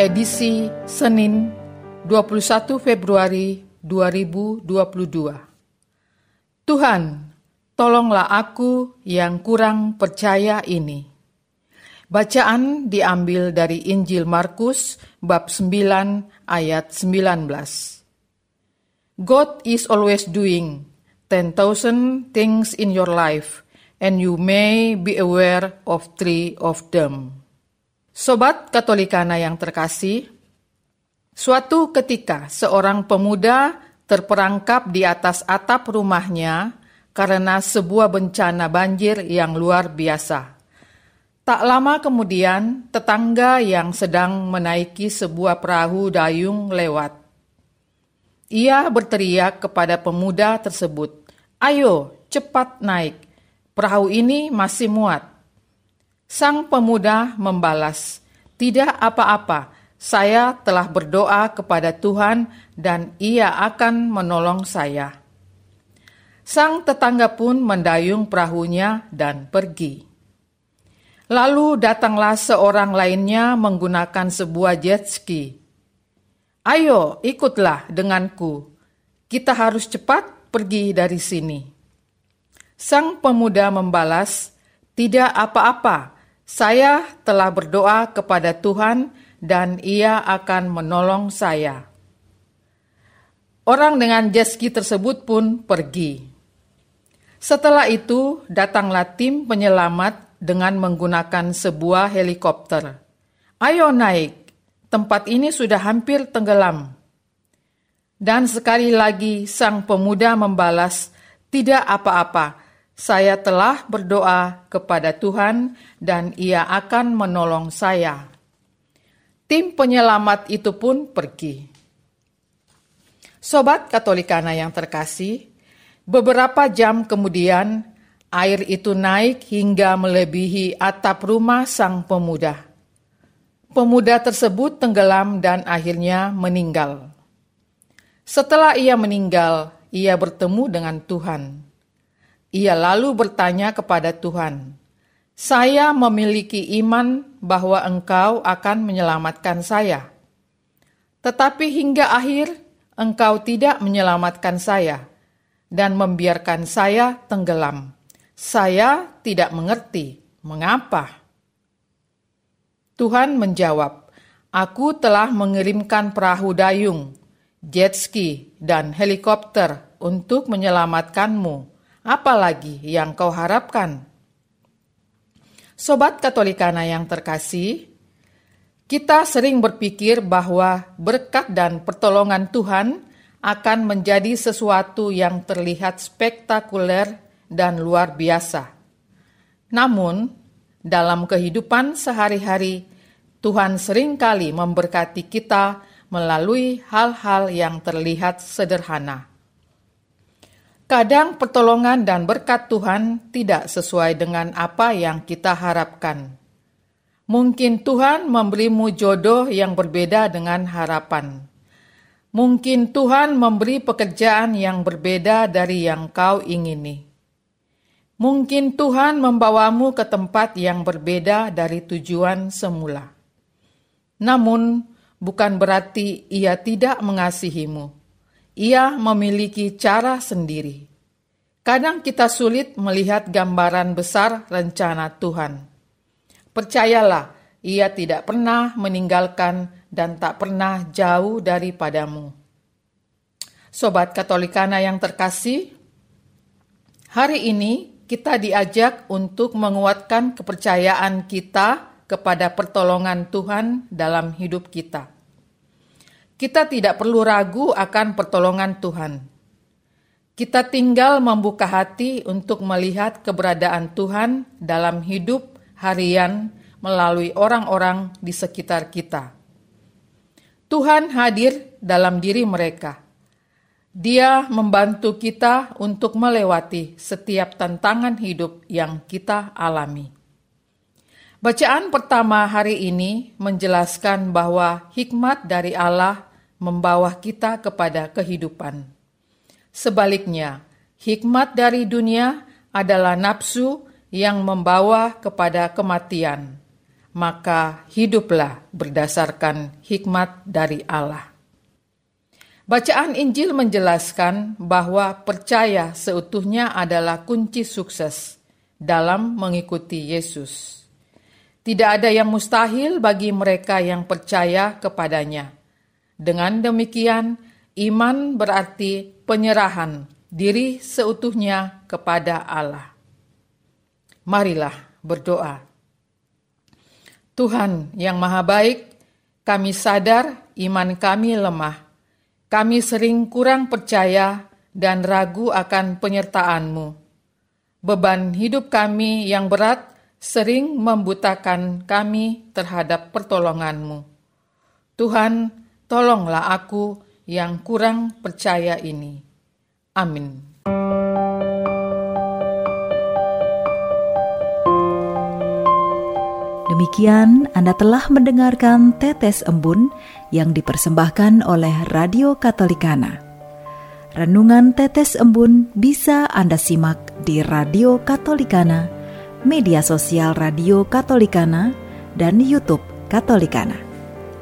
Edisi Senin 21 Februari 2022 Tuhan, tolonglah aku yang kurang percaya ini. Bacaan diambil dari Injil Markus bab 9 ayat 19. God is always doing 10,000 things in your life and you may be aware of three of them. Sobat Katolikana yang terkasih, suatu ketika seorang pemuda terperangkap di atas atap rumahnya karena sebuah bencana banjir yang luar biasa. Tak lama kemudian, tetangga yang sedang menaiki sebuah perahu dayung lewat. Ia berteriak kepada pemuda tersebut, "Ayo, cepat naik, Perahu ini masih muat. Sang pemuda membalas, "Tidak apa-apa, saya telah berdoa kepada Tuhan dan Ia akan menolong saya." Sang tetangga pun mendayung perahunya dan pergi. Lalu datanglah seorang lainnya menggunakan sebuah jet ski. "Ayo, ikutlah denganku. Kita harus cepat pergi dari sini." Sang pemuda membalas, "Tidak apa-apa, saya telah berdoa kepada Tuhan dan Ia akan menolong saya." Orang dengan jeski tersebut pun pergi. Setelah itu, datanglah tim penyelamat dengan menggunakan sebuah helikopter. "Ayo naik, tempat ini sudah hampir tenggelam." Dan sekali lagi sang pemuda membalas, "Tidak apa-apa, saya telah berdoa kepada Tuhan dan ia akan menolong saya. Tim penyelamat itu pun pergi. Sobat Katolikana yang terkasih, beberapa jam kemudian air itu naik hingga melebihi atap rumah sang pemuda. Pemuda tersebut tenggelam dan akhirnya meninggal. Setelah ia meninggal, ia bertemu dengan Tuhan. Ia lalu bertanya kepada Tuhan, "Saya memiliki iman bahwa Engkau akan menyelamatkan saya, tetapi hingga akhir Engkau tidak menyelamatkan saya dan membiarkan saya tenggelam. Saya tidak mengerti mengapa." Tuhan menjawab, "Aku telah mengirimkan perahu dayung, jet ski, dan helikopter untuk menyelamatkanmu." Apalagi yang kau harapkan? Sobat Katolikana yang terkasih, kita sering berpikir bahwa berkat dan pertolongan Tuhan akan menjadi sesuatu yang terlihat spektakuler dan luar biasa. Namun, dalam kehidupan sehari-hari, Tuhan sering kali memberkati kita melalui hal-hal yang terlihat sederhana. Kadang pertolongan dan berkat Tuhan tidak sesuai dengan apa yang kita harapkan. Mungkin Tuhan memberimu jodoh yang berbeda dengan harapan. Mungkin Tuhan memberi pekerjaan yang berbeda dari yang kau ingini. Mungkin Tuhan membawamu ke tempat yang berbeda dari tujuan semula. Namun, bukan berarti Ia tidak mengasihimu ia memiliki cara sendiri. Kadang kita sulit melihat gambaran besar rencana Tuhan. Percayalah, Ia tidak pernah meninggalkan dan tak pernah jauh daripadamu. Sobat Katolikana yang terkasih, hari ini kita diajak untuk menguatkan kepercayaan kita kepada pertolongan Tuhan dalam hidup kita kita tidak perlu ragu akan pertolongan Tuhan. Kita tinggal membuka hati untuk melihat keberadaan Tuhan dalam hidup harian melalui orang-orang di sekitar kita. Tuhan hadir dalam diri mereka. Dia membantu kita untuk melewati setiap tantangan hidup yang kita alami. Bacaan pertama hari ini menjelaskan bahwa hikmat dari Allah membawa kita kepada kehidupan. Sebaliknya, hikmat dari dunia adalah nafsu yang membawa kepada kematian. Maka hiduplah berdasarkan hikmat dari Allah. Bacaan Injil menjelaskan bahwa percaya seutuhnya adalah kunci sukses dalam mengikuti Yesus. Tidak ada yang mustahil bagi mereka yang percaya kepadanya. Dengan demikian, iman berarti penyerahan diri seutuhnya kepada Allah. Marilah berdoa. Tuhan yang Maha Baik, kami sadar iman kami lemah. Kami sering kurang percaya dan ragu akan penyertaan-Mu. Beban hidup kami yang berat sering membutakan kami terhadap pertolongan-Mu. Tuhan, tolonglah aku yang kurang percaya ini. Amin. Demikian Anda telah mendengarkan Tetes Embun yang dipersembahkan oleh Radio Katolikana. Renungan Tetes Embun bisa Anda simak di Radio Katolikana, media sosial Radio Katolikana, dan YouTube Katolikana.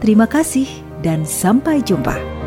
Terima kasih dan sampai jumpa.